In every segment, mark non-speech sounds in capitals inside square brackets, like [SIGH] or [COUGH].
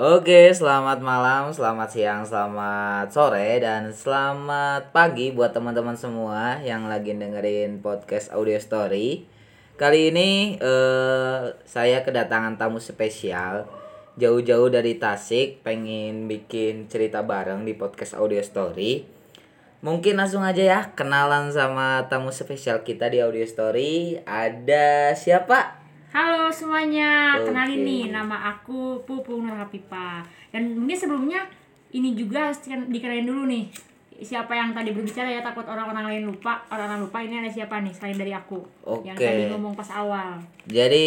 Oke, selamat malam, selamat siang, selamat sore, dan selamat pagi buat teman-teman semua yang lagi dengerin podcast Audio Story. Kali ini eh, saya kedatangan tamu spesial jauh-jauh dari Tasik, pengen bikin cerita bareng di podcast Audio Story. Mungkin langsung aja ya kenalan sama tamu spesial kita di Audio Story. Ada siapa? Halo semuanya, kenalin Oke. nih nama aku Pupung Nur Hapipa Dan mungkin sebelumnya ini juga harus diken- dikenalin dulu nih Siapa yang tadi berbicara ya takut orang-orang lain lupa Orang-orang lupa ini ada siapa nih selain dari aku Yang Oke. tadi ngomong pas awal. Jadi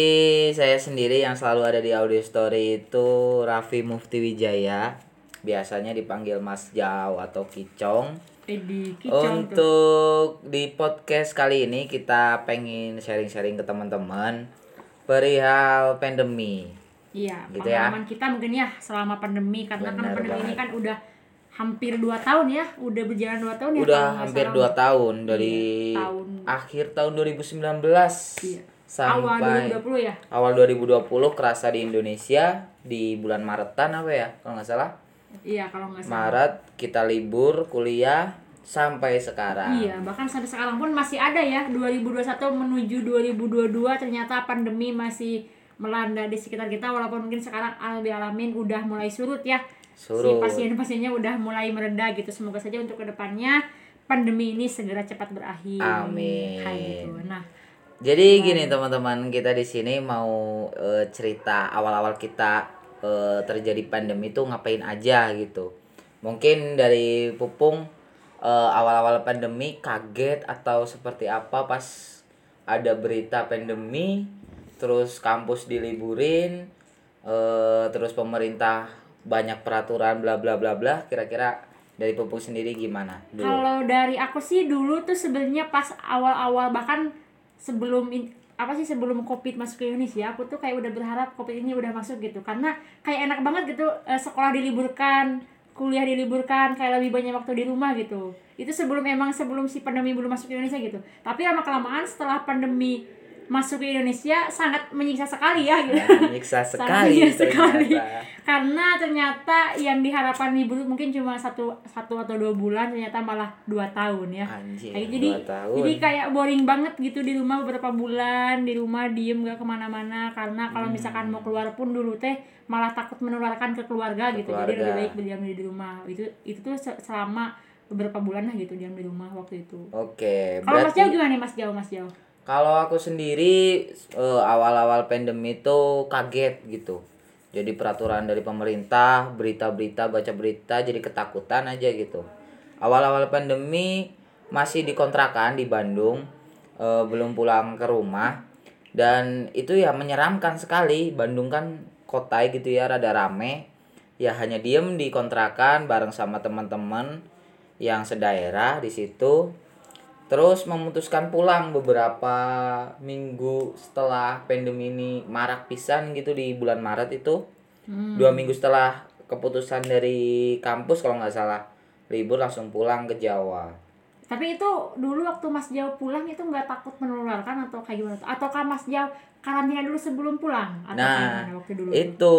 saya sendiri yang selalu ada di audio story itu Raffi Mufti Wijaya Biasanya dipanggil Mas Jau atau Kicong. Eh Kicong tuh. Untuk di podcast kali ini kita pengen sharing-sharing ke teman-teman Perihal pandemi Iya, gitu ya. pengalaman kita mungkin ya selama pandemi Karena kan Benar pandemi ini banget. kan udah hampir 2 tahun ya Udah berjalan 2 tahun ya Udah kalau nggak hampir salah. 2 tahun Dari Iya, tahun. akhir tahun 2019 Iya. Awal Sampai 2020 ya awal 2020 kerasa di Indonesia Di bulan Maretan apa ya kalau nggak salah Iya kalau nggak salah Maret kita libur kuliah sampai sekarang. Iya, bahkan sampai sekarang pun masih ada ya 2021 menuju 2022 ternyata pandemi masih melanda di sekitar kita walaupun mungkin sekarang albi alamin udah mulai surut ya. Surut. Si pasien-pasiennya udah mulai mereda gitu. Semoga saja untuk ke depannya pandemi ini segera cepat berakhir. Amin. Kayak gitu. Nah, Jadi gini teman-teman kita di sini mau eh, cerita awal-awal kita eh, terjadi pandemi itu ngapain aja gitu. Mungkin dari Pupung eh, awal-awal pandemi kaget atau seperti apa pas ada berita pandemi, terus kampus diliburin, eh, terus pemerintah banyak peraturan bla bla bla bla. Kira-kira dari Pupung sendiri gimana? Kalau dari aku sih dulu tuh sebenarnya pas awal-awal bahkan sebelum apa sih sebelum covid masuk ke Indonesia aku tuh kayak udah berharap covid ini udah masuk gitu karena kayak enak banget gitu eh, sekolah diliburkan kuliah diliburkan kayak lebih banyak waktu di rumah gitu. Itu sebelum emang sebelum si pandemi belum masuk ke Indonesia gitu. Tapi lama kelamaan setelah pandemi masuk ke Indonesia sangat menyiksa sekali ya gitu. Menyiksa [LAUGHS] Sangat sekali menyiksa sekali. ternyata. karena ternyata yang diharapkan libur mungkin cuma satu satu atau dua bulan ternyata malah dua tahun ya. Anjir, Kayak jadi tahun. jadi kayak boring banget gitu di rumah beberapa bulan di rumah diem gak ke mana-mana. Karena kalau Hmm. misalkan mau keluar pun dulu teh malah takut menularkan ke keluarga Ke gitu. Jadi lebih baik berdiam di rumah. Itu itu tuh se- selama beberapa bulan lah gitu diam di rumah waktu itu. Oke, kalau Mas berarti Jauh gimana nih Mas Jauh? Mas Jauh kalau aku sendiri eh, awal-awal pandemi itu kaget gitu. Jadi peraturan dari pemerintah, berita-berita, baca berita jadi ketakutan aja gitu. Awal-awal pandemi masih dikontrakan di Bandung, eh, belum pulang ke rumah dan itu ya menyeramkan sekali. Bandung kan kota gitu ya rada rame. Ya hanya diem di kontrakan bareng sama teman-teman yang sedaerah di situ terus memutuskan pulang beberapa minggu setelah pandemi ini marak pisan gitu di bulan Maret itu. Hmm. dua minggu setelah keputusan dari kampus kalau nggak salah libur langsung pulang ke Jawa. Tapi itu dulu waktu Mas Jauh pulang itu nggak takut menularkan atau kayak gimana ataukah Mas Jauh karantina dulu sebelum pulang? Atau nah waktu dulu? itu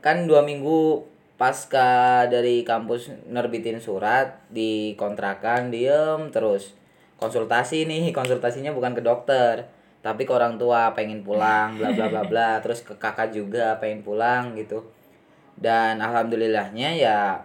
kan dua minggu pasca dari kampus nerbitin surat di kontrakan diem terus konsultasi nih konsultasinya bukan ke dokter tapi ke orang tua pengen pulang bla bla bla bla. [LAUGHS] Terus ke kakak juga pengen pulang gitu. Dan alhamdulillahnya ya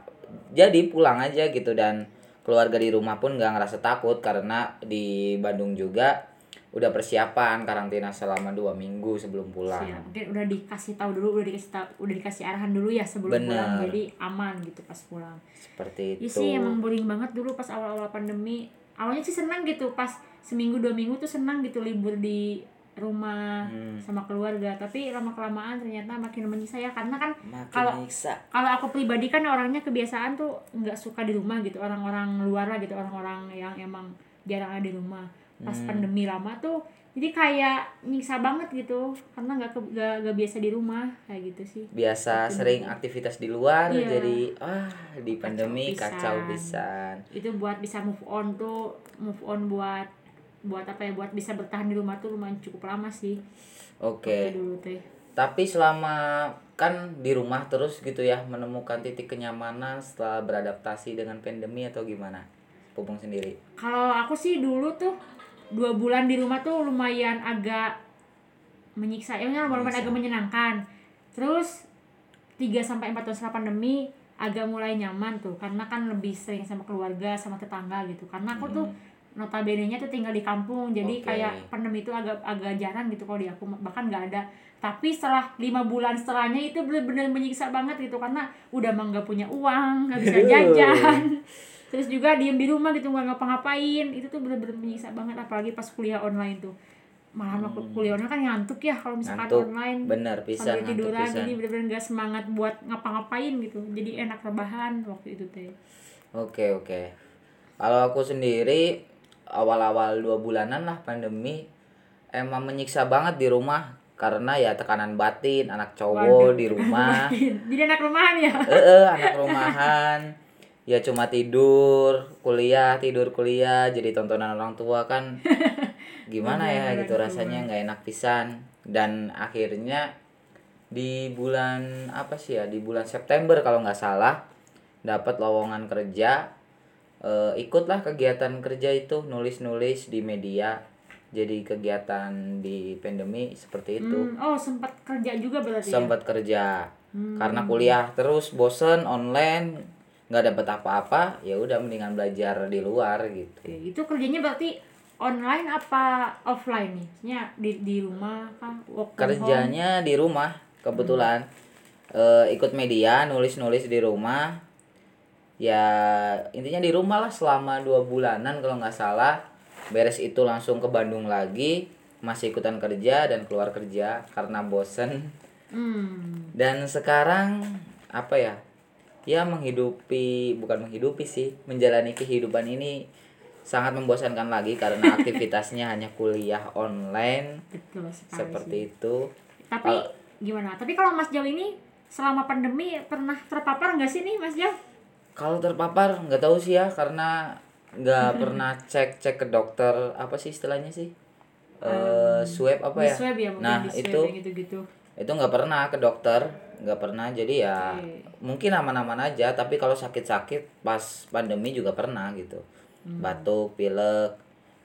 jadi pulang aja gitu. Dan keluarga di rumah pun nggak ngerasa takut karena di Bandung juga udah persiapan karantina selama dua minggu sebelum pulang. Iya, mungkin udah dikasih tahu dulu, udah dikasih tahu, udah dikasih arahan dulu ya sebelum Bener. pulang, jadi aman gitu pas pulang. seperti Iya itu. sih emang boring banget dulu pas awal-awal pandemi. Awalnya sih senang gitu, pas seminggu dua minggu tuh senang gitu libur di rumah Hmm. sama keluarga. Tapi lama kelamaan ternyata makin menyiksa ya karena kan kalau kalau aku pribadi kan orangnya kebiasaan tuh nggak suka di rumah gitu orang-orang luar lah gitu orang-orang yang emang jarang ada di rumah pas Hmm. pandemi lama tuh jadi kayak nyiksa banget gitu karena nggak ke- nggak nggak biasa di rumah kayak gitu sih. Biasa Betul. sering aktivitas di luar Iya. jadi ah di pandemi kacau pisan. Itu buat bisa move on tuh move on buat buat apa ya buat bisa bertahan di rumah tuh lumayan cukup lama sih. Oke. Dulu teh tapi selama kan di rumah terus gitu ya menemukan titik kenyamanan setelah beradaptasi dengan pandemi atau gimana? Pupung sendiri. Kalau aku sih dulu tuh dua bulan di rumah tuh lumayan agak menyiksa, ya lumayan Menyiksa. agak menyenangkan. Terus 3 sampai 4 tahun setelah pandemi agak mulai nyaman tuh. Karena kan lebih sering sama keluarga sama tetangga gitu. Karena aku tuh notabene-nya tuh tinggal di kampung. Jadi Oke. kayak pandemi itu agak agak jarang gitu kalau di aku. Bahkan nggak ada. Tapi setelah lima bulan setelahnya itu bener-bener menyiksa banget gitu. Karena udah mah nggak punya uang nggak bisa [LAUGHS] jajan terus juga diem di rumah gitu nggak ngapa-ngapain. Itu tuh bener-bener menyiksa banget apalagi pas kuliah online tuh. Malah waktu kuliah online kan ngantuk ya kalau misalkan Hmm. ngantuk. online. Bener pisan sampai tiduran pisan. jadi bener-bener nggak semangat buat ngapa-ngapain gitu. Jadi enak rebahan waktu itu teh. Oke oke. Kalau aku sendiri awal-awal dua bulanan lah pandemi emang menyiksa banget di rumah. Karena ya tekanan batin anak cowok Waduh, di rumah. [LAUGHS] Jadi anak rumahan ya? Eh eh, anak rumahan [LAUGHS] ya cuma tidur kuliah tidur kuliah jadi tontonan orang tua kan [LAUGHS] gimana ya gitu rasanya nggak enak pisan. Dan akhirnya di bulan apa sih ya di bulan September kalau nggak salah dapat lowongan kerja. Eh, ikutlah kegiatan kerja itu nulis-nulis di media. Jadi kegiatan di pandemi seperti itu. Hmm, oh sempat kerja juga berarti ya? sempat kerja. Hmm. karena kuliah terus bosen online nggak dapet apa-apa ya udah mendingan belajar di luar gitu Oke, itu kerjanya berarti online apa offline nih? Maksudnya di di rumah? Work from home? kerjanya di rumah kebetulan Eh, ikut media nulis-nulis di rumah ya intinya di rumah lah selama dua bulanan kalau nggak salah beres itu langsung ke Bandung lagi masih ikutan kerja dan keluar kerja karena bosen Hmm. dan sekarang apa ya ya menghidupi bukan menghidupi sih menjalani kehidupan ini sangat membosankan lagi karena [LAUGHS] aktivitasnya hanya kuliah online Betul seperti sih. itu Tapi Kalau- gimana? Tapi kalau Mas Jaw ini selama pandemi pernah terpapar nggak sih nih Mas Jaw? kalau terpapar nggak tahu sih ya karena nggak [LAUGHS] pernah cek cek ke dokter apa sih istilahnya sih eh swab apa ya swab ya nah itu yang gitu-gitu. Itu nggak pernah ke dokter nggak pernah jadi ya mungkin aman-aman aja tapi kalau sakit-sakit pas pandemi juga pernah gitu batuk pilek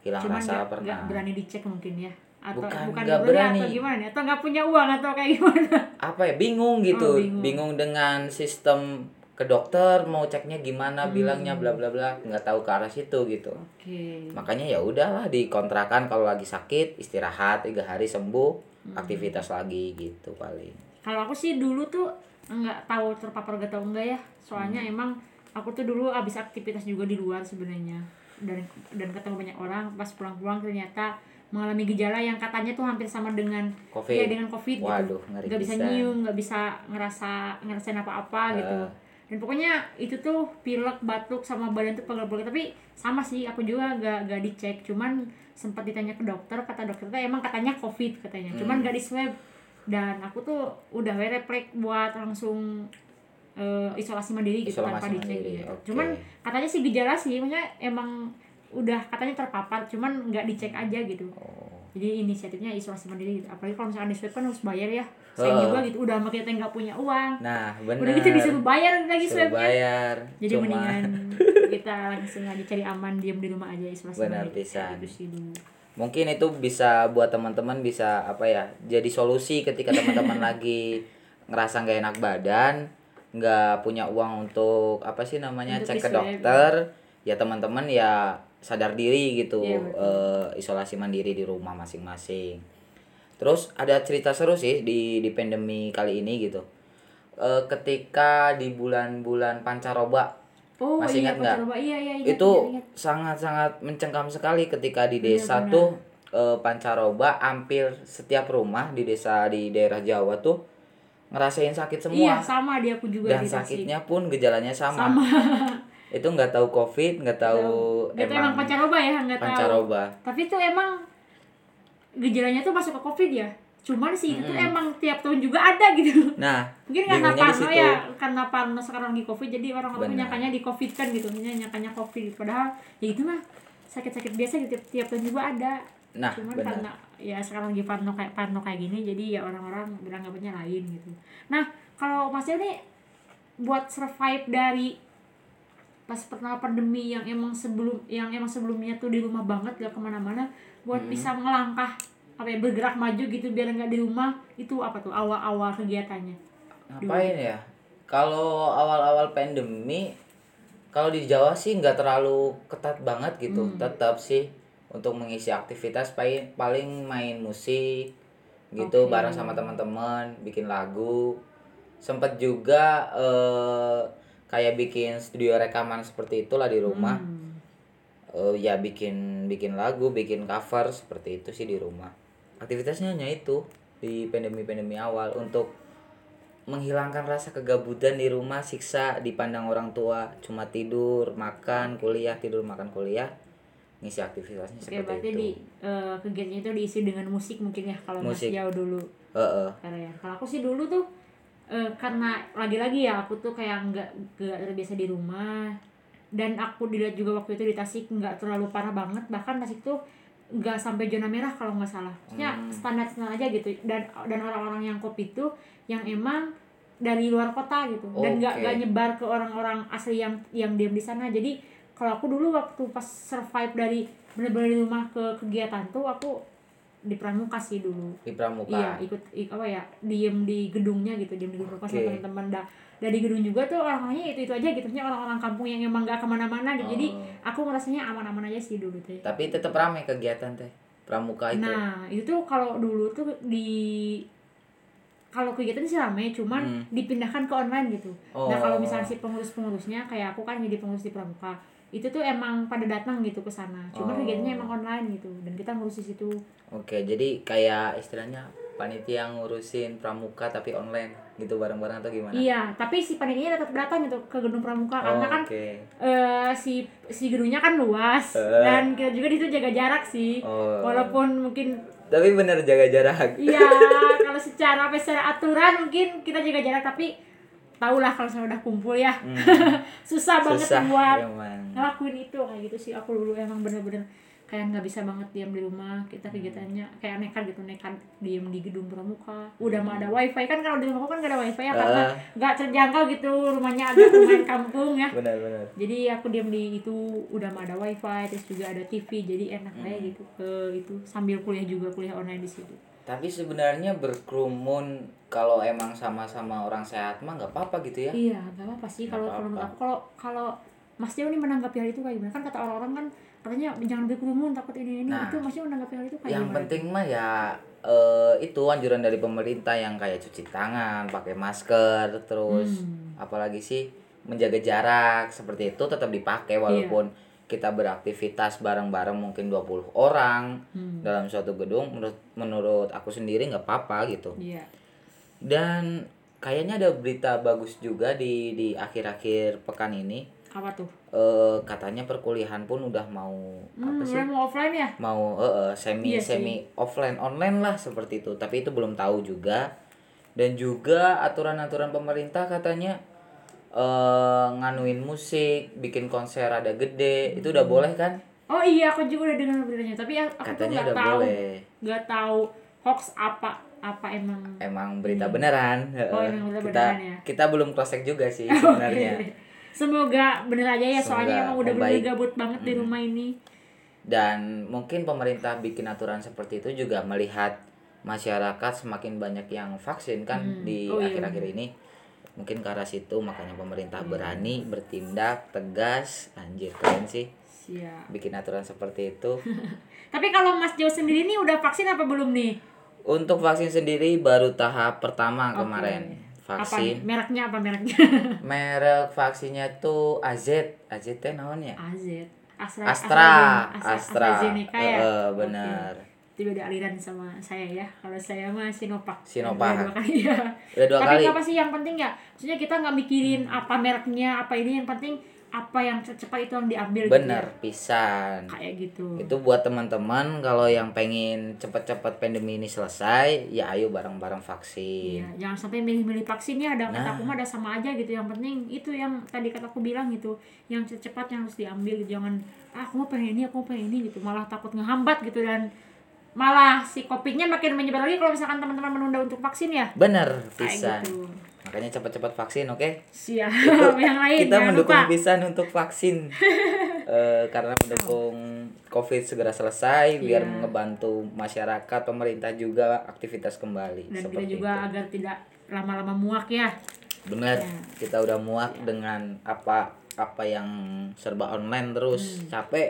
hilang Hmm. Cuman rasa nggak pernah nggak berani dicek mungkin ya? Atau Bukan bukan, nggak berani, atau gimana? Atau nggak punya uang atau kayak gimana? apa ya bingung gitu Oh, bingung. bingung. dengan sistem ke dokter mau ceknya gimana Hmm. bilangnya bla bla bla nggak tahu ke arah situ gitu Oke. makanya ya udahlah dikontrakan kalau lagi sakit istirahat tiga hari sembuh Hmm. aktivitas lagi gitu paling Kalau aku sih dulu tuh nggak tahu terpapar gak tahu enggak ya. Soalnya Hmm. emang aku tuh dulu abis aktivitas juga di luar sebenarnya dan dan ketemu banyak orang pas pulang-pulang ternyata mengalami gejala yang katanya tuh hampir sama dengan Covid. ya dengan covid gitu Waduh, ngeri nggak bisa nyium nggak bisa ngerasa ngerasain apa-apa gitu Ah. Dan pokoknya itu tuh pilek batuk sama badan tuh pegel-pegel tapi sama sih aku juga gak gak dicek cuman sempat ditanya ke dokter kata dokter tuh emang katanya covid katanya cuman Hmm. gak di swab dan aku tuh udah we refleks buat langsung eh, isolasi mandiri gitu Isolasi tanpa dicek gitu. oke. cuman katanya sih gejala sih maksudnya emang udah katanya terpapar cuman nggak dicek aja gitu oh. Jadi inisiatifnya isolasi mandiri gitu. Apalagi kalau misalkan di swab kan harus bayar ya. Saya Heeh. juga gitu udah makin kita nggak punya uang. Nah benar. Udah gitu disuruh bayar lagi swabnya. bayar jadi Cuma- mendingan [LAUGHS] kita langsung aja cari aman diem di rumah aja isolasi Benar mandiri. pisan. Itu sih dulu. Mungkin itu bisa buat teman-teman bisa apa ya jadi solusi ketika teman-teman [LAUGHS] lagi ngerasa nggak enak badan nggak punya uang untuk apa sih namanya Untuk cek ke dokter. Ya teman-teman ya sadar diri gitu Iya, betul. eh, isolasi mandiri di rumah masing-masing. Terus ada cerita seru sih di di pandemi kali ini gitu. Eh, ketika di bulan-bulan pancaroba oh Masih iya ingat nggak? Iya iya ingat, itu sangat-sangat mencengkam sekali ketika di desa Benar-benar. tuh eh, pancaroba hampir setiap rumah di desa di daerah Jawa tuh ngerasain sakit iya semua sama dia aku juga dan sakitnya pun gejalanya sama, sama [LAUGHS] itu nggak tahu covid nggak tahu Gak tau emang pancaroba ya? Nggak tahu. pancaroba. Tapi itu emang gejalanya tuh masuk ke covid ya? Cuman sih itu Mm-mm. emang tiap tahun juga ada gitu. Nah mungkin karena parno ya karena parno sekarang lagi covid jadi orang-orang Benar. nyangkanya di covid kan gitu. Nyangkanya covid. Padahal ya itu mah sakit-sakit biasa gitu. Tiap, tiap tahun juga ada. Nah cuman benar. karena ya sekarang lagi parno kayak parno kayak gini jadi ya orang-orang bilang nggak punya lain gitu. Nah kalau Mas Dio nih buat survive dari pas pertama pandemi yang emang sebelum yang emang sebelumnya tuh di rumah banget gak ke mana-mana buat Hmm. bisa ngelangkah apa ya bergerak maju gitu biar nggak di rumah itu apa tuh awal-awal kegiatannya Ngapain ya? Kalau awal-awal pandemi, kalau di Jawa sih nggak terlalu ketat banget gitu. Hmm. Tetap sih untuk mengisi aktivitas paling paling main musik gitu Oke. bareng sama teman-teman, bikin lagu. Sempet juga eh, kayak bikin studio rekaman seperti itulah di rumah. Hmm. Eh, ya bikin bikin lagu, bikin cover seperti itu sih di rumah. Aktivitasnya hanya itu di pandemi-pandemi awal untuk menghilangkan rasa kegabutan di rumah, siksa dipandang orang tua, cuma tidur, makan, kuliah, tidur, makan, kuliah, ngisi aktivitasnya Oke, seperti berarti itu. di eh, kegiatannya itu diisi dengan musik mungkin ya kalau Mas Musik. Dio dulu Heeh. karena ya kalau aku sih dulu tuh eh, karena lagi-lagi ya aku tuh kayak nggak nggak terbiasa di rumah. Dan aku dilihat juga waktu itu di Tasik nggak terlalu parah banget. Bahkan Tasik tuh nggak sampai zona merah kalau nggak salah. Maksudnya Hmm. standar standar aja gitu. Dan dan orang-orang yang kopi itu yang emang dari luar kota gitu. Dan nggak nggak nyebar ke orang-orang asli yang yang diam di sana. Jadi kalau aku dulu waktu pas survive dari bener-bener di rumah ke kegiatan tuh aku di pramuka sih dulu di pramuka. Iya, ikut ik, apa ya, diem di gedungnya gitu, diem di gedung Oke. sama teman-teman dah. Dari gedung juga tuh orang-orangnya itu itu aja gitu, maksudnya orang-orang kampung yang emang gak ke mana-mana gitu. Jadi Oh. aku ngerasanya aman-aman aja sih dulu tuh. Tapi tetap ramai kegiatan teh. Pramuka itu. Nah, itu tuh kalau dulu tuh di kalau kegiatan sih rame, cuman Hmm. dipindahkan ke online gitu. Nah, Oh. kalau misalnya si pengurus-pengurusnya kayak aku kan jadi pengurus di Pramuka, itu tuh emang pada datang gitu ke sana. Cuman Oh. kegiatannya emang online gitu dan kita ngurus di situ. Oke, jadi kayak istilahnya panitia yang ngurusin pramuka tapi online gitu bareng-bareng atau gimana? Iya, tapi si panitianya tetap datang gitu ke gedung Pramuka Oh, karena kan Oke. eh si si gedungnya kan luas Eh. dan kita juga di situ jaga jarak sih. Oh. Walaupun mungkin Tapi bener jaga jarak. iya [LAUGHS] kalau secara apa secara aturan mungkin kita jaga jarak tapi tau lah kalau saya udah kumpul ya. [LAUGHS] Susah banget Hmm. Susah buat emang. ngelakuin itu kayak gitu sih. Aku dulu emang bener-bener kayak nggak bisa banget diam di rumah. Kita kegiatannya kayak nekat gitu nekat diem di gedung pramuka. Udah mah ada wifi. Kan kalau di rumah kan nggak ada wifi ya karena Ah. nggak terjangkau gitu. Rumahnya agak lumayan [LAUGHS] kampung ya. Benar-benar. jadi aku diam di itu udah mah ada wifi terus juga ada TV jadi enak aja Hmm. gitu ke itu. Sambil kuliah juga kuliah online di situ Tapi sebenarnya berkerumun kalau emang sama-sama orang sehat mah nggak apa-apa gitu ya. iya gak apa-apa sih Nggak kalau kalau menurut apa-apa. aku kalau kalau Mas Dio nih menanggapi hal itu kayak gimana kan kata orang-orang kan katanya jangan berkerumun takut ini ini Nah, itu Mas Dio menanggapi hal itu kayak Yang gimana penting mah ya eh, itu anjuran dari pemerintah yang kayak cuci tangan, pakai masker, terus Hmm. apalagi sih menjaga jarak seperti itu tetap dipakai Iya. walaupun kita beraktivitas bareng-bareng mungkin 20 orang Hmm. dalam suatu gedung menurut menurut aku sendiri nggak apa-apa gitu. iya Dan kayaknya ada berita bagus juga di di akhir-akhir pekan ini. apa tuh Eh katanya perkuliahan pun udah mau apa hmm, sih? mulai mau offline ya Mau eh, eh, semi Iya sih. semi offline online lah seperti itu. Tapi itu belum tahu juga. Dan juga aturan-aturan pemerintah katanya eh nganuin musik, bikin konser ada gede, itu udah boleh kan? oh iya aku juga udah dengar beritanya tapi aku tuh Katanya nggak udah tahu boleh. nggak tahu hoax apa apa emang Emang berita beneran. Oh, emang berita kita beneran ya? kita belum cross check juga sih [LAUGHS] sebenarnya. Oke. Semoga bener aja ya soalnya Semoga emang udah bener gabut banget di rumah ini. Dan mungkin pemerintah bikin aturan seperti itu juga melihat masyarakat semakin banyak yang vaksin kan Hmm. di Oh, iya, akhir-akhir ini. Mungkin ke arah situ makanya pemerintah berani bertindak tegas. Anjir keren sih Siap. bikin aturan seperti itu. [LAUGHS] Tapi kalau Mas Jo sendiri nih udah vaksin apa belum nih? Untuk vaksin sendiri baru tahap pertama Oke. kemarin. Apa? Vaksin. Mereknya apa mereknya? [LAUGHS] Merek vaksinnya tuh AZ. AZ teh naon ya? AZ. Astra. Astra, Astra. Astra. AstraZeneca ya. Heeh, Oke. benar. Itu beda aliran sama saya ya. Kalau saya mah Sinovac. Sinovac. Udah dua kali ya. Udah dua Tapi kali. Hmm. apa sih yang penting ya. Maksudnya kita nggak mikirin apa mereknya, apa ini yang penting apa yang cepat itu yang diambil gitu Bener ya. pisan. Kayak gitu. Itu buat teman-teman kalau yang pengen cepet-cepet pandemi ini selesai, ya ayo bareng-bareng vaksin. Iya, jangan sampai milih-milih vaksin ya ada kata Nah. aku mah ada sama aja gitu. Yang penting itu yang tadi kataku bilang gitu, yang cepat yang harus diambil gitu. Jangan ah, aku mau pengen ini, aku mau pengen ini gitu. Malah takut ngehambat gitu dan malah si covidnya makin menyebar lagi kalau misalkan teman-teman menunda untuk vaksin ya. Bener pisan. gitu. makanya cepat-cepat vaksin oke siap [LAUGHS] yang lain kita mendukung lupa. pisan untuk vaksin [LAUGHS] Eh, karena mendukung covid segera selesai biar Iya. ngebantu masyarakat pemerintah juga aktivitas kembali dan kita juga itu. agar tidak lama-lama muak ya benar Ya. kita udah muak dengan apa apa yang serba online terus Hmm. capek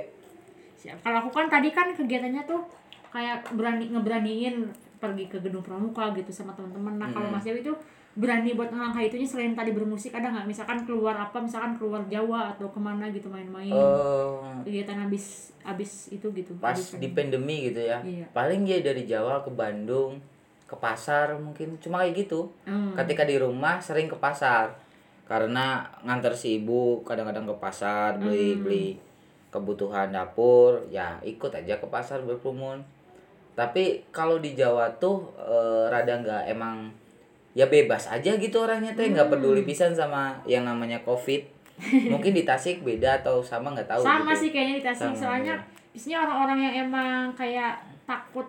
siap kalau aku kan tadi kan kegiatannya tuh kayak berani ngeberaniin pergi ke gedung pramuka gitu sama teman-teman. Nah kalau Mm-mm. Mas Dewi itu berani buat ngelangkah itunya selain tadi bermusik ada nggak? Misalkan keluar apa misalkan keluar Jawa atau ke mana gitu main-main. Eh, kegiatan habis habis itu gitu pas habis di pandemi gitu ya. Iya. paling ya dari Jawa ke Bandung ke pasar mungkin. Cuma kayak gitu. Hmm. ketika di rumah sering ke pasar. Karena nganter si ibu kadang-kadang ke pasar beli Hmm. beli kebutuhan dapur. Ya ikut aja ke pasar berkerumun tapi kalau di Jawa tuh eh, rada nggak emang ya bebas aja gitu orangnya teh nggak Hmm. peduli pisan sama yang namanya covid [LAUGHS] mungkin di Tasik beda atau sama nggak tahu sama gitu. sih kayaknya di Tasik Sama, soalnya iya. biasanya orang-orang yang emang kayak takut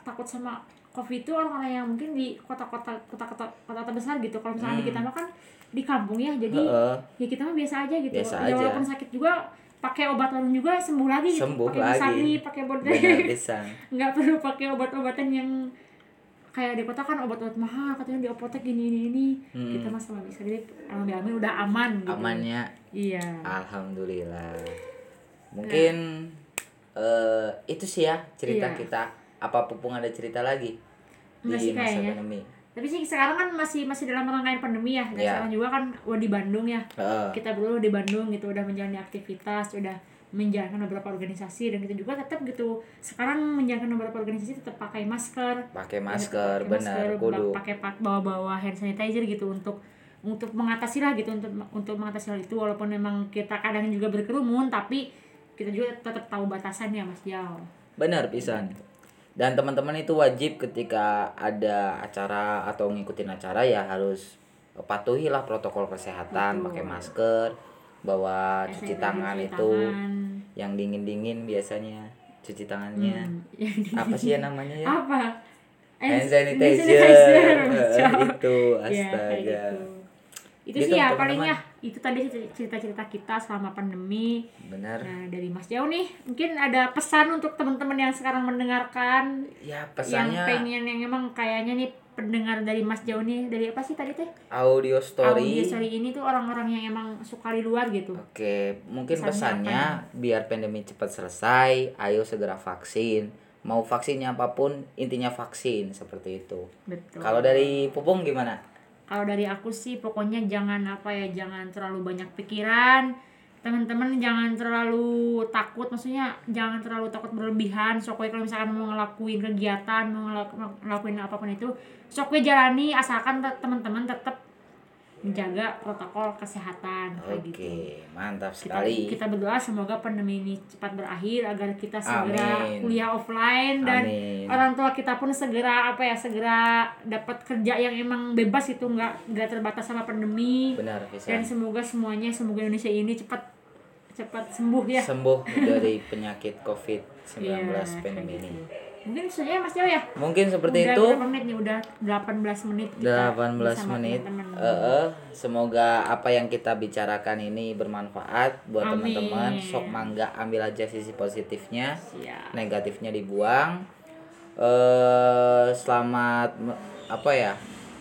takut sama covid itu orang-orang yang mungkin di kota-kota kota-kota kota besar gitu kalau misalnya di Hmm. kita mah kan di kampung ya jadi Heeh. ya kita mah biasa aja gitu Biasa ya aja. walaupun sakit juga pakai obat warung juga sembuh lagi gitu Sembuh pakai lagi. Pakai pisan [LAUGHS] nggak perlu pakai obat-obatan yang kayak di kota kan obat-obat mahal katanya di apotek ini ini ini Hmm. kita mah sama bisa jadi alhamdulillah udah aman gitu amannya iya Alhamdulillah. Mungkin eh itu sih ya cerita Iya. kita. Apa Pupung ada cerita lagi di Masih masa kayaknya. pandemi? Tapi sih sekarang kan masih masih dalam rangkaian pandemi ya dan Iya. sekarang juga kan udah di Bandung ya Heeh. kita berdua di Bandung gitu udah menjalani aktivitas udah menjalankan beberapa organisasi dan kita juga tetap gitu sekarang menjalankan beberapa organisasi tetap pakai masker pakai Ya, masker pakai benar kudu. pakai pak bawa-bawa hand sanitizer gitu untuk untuk mengatasi lah gitu untuk untuk mengatasi hal itu walaupun memang kita kadang juga berkerumun tapi kita juga tetap tahu batasannya Mas Jal. Benar pisan. Dan teman-teman itu wajib ketika ada acara atau ngikutin acara ya harus patuhilah protokol kesehatan, Betul. pakai masker, bawa Hand cuci sanitizer, tangan cuci itu tangan. yang dingin-dingin biasanya cuci tangannya. Hmm, di- Apa sih ya namanya ya? apa hand Eh, sanitizer, Eh, [LAUGHS] Jal. itu Ya, kayak astaga gitu. itu Gitu, sih ya teman-teman. paling ya itu tadi cerita-cerita kita selama pandemi. Benar. Nah dari Mas Jauh nih mungkin ada pesan untuk teman-teman yang sekarang mendengarkan? Ya yang pesannya pengen yang emang kayaknya nih pendengar dari Mas Jauh nih dari apa sih tadi teh? Audio story. Audio story ini tuh orang-orang yang emang suka di luar gitu. Oke mungkin Pesannya pesannya biar pandemi cepat selesai ayo segera vaksin. Mau vaksinnya apa pun intinya vaksin seperti itu. Betul. Kalau dari pupung gimana kalau dari aku sih pokoknya jangan apa ya jangan terlalu banyak pikiran. Teman-teman jangan terlalu takut maksudnya jangan terlalu takut berlebihan. Sokwe kalau misalkan mau ngelakuin kegiatan mau ngelaku- ngelakuin apa pun itu sokwe jalani asalkan te- teman-teman tetap menjaga protokol kesehatan oke gitu mantap kita sekali kita berdoa semoga pandemi ini cepat berakhir agar kita segera Amin. kuliah offline dan Amin. orang tua kita pun segera apa ya segera dapat kerja yang emang bebas itu nggak nggak terbatas sama pandemi benar dan bisa semoga semuanya semoga Indonesia ini cepat cepat sembuh ya sembuh dari penyakit covid 19 Iya, pandemi ini gitu. Mungkin saja ya Mas Jawa ya mungkin seperti udah itu berapa menit nih udah 18 menit kita 18 bersama menit. teman-teman. Eh, eh, semoga apa yang kita bicarakan ini bermanfaat buat teman-teman. Sok mangga ambil aja sisi positifnya, Siap. negatifnya dibuang. Eh selamat apa ya?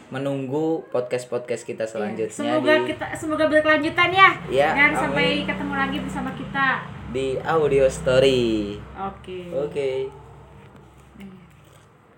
Menunggu podcast-podcast kita selanjutnya Iya. semoga di kita semoga berkelanjutan ya Ya, dan amin. sampai ketemu lagi bersama kita di audio story. oke Oke. Iya.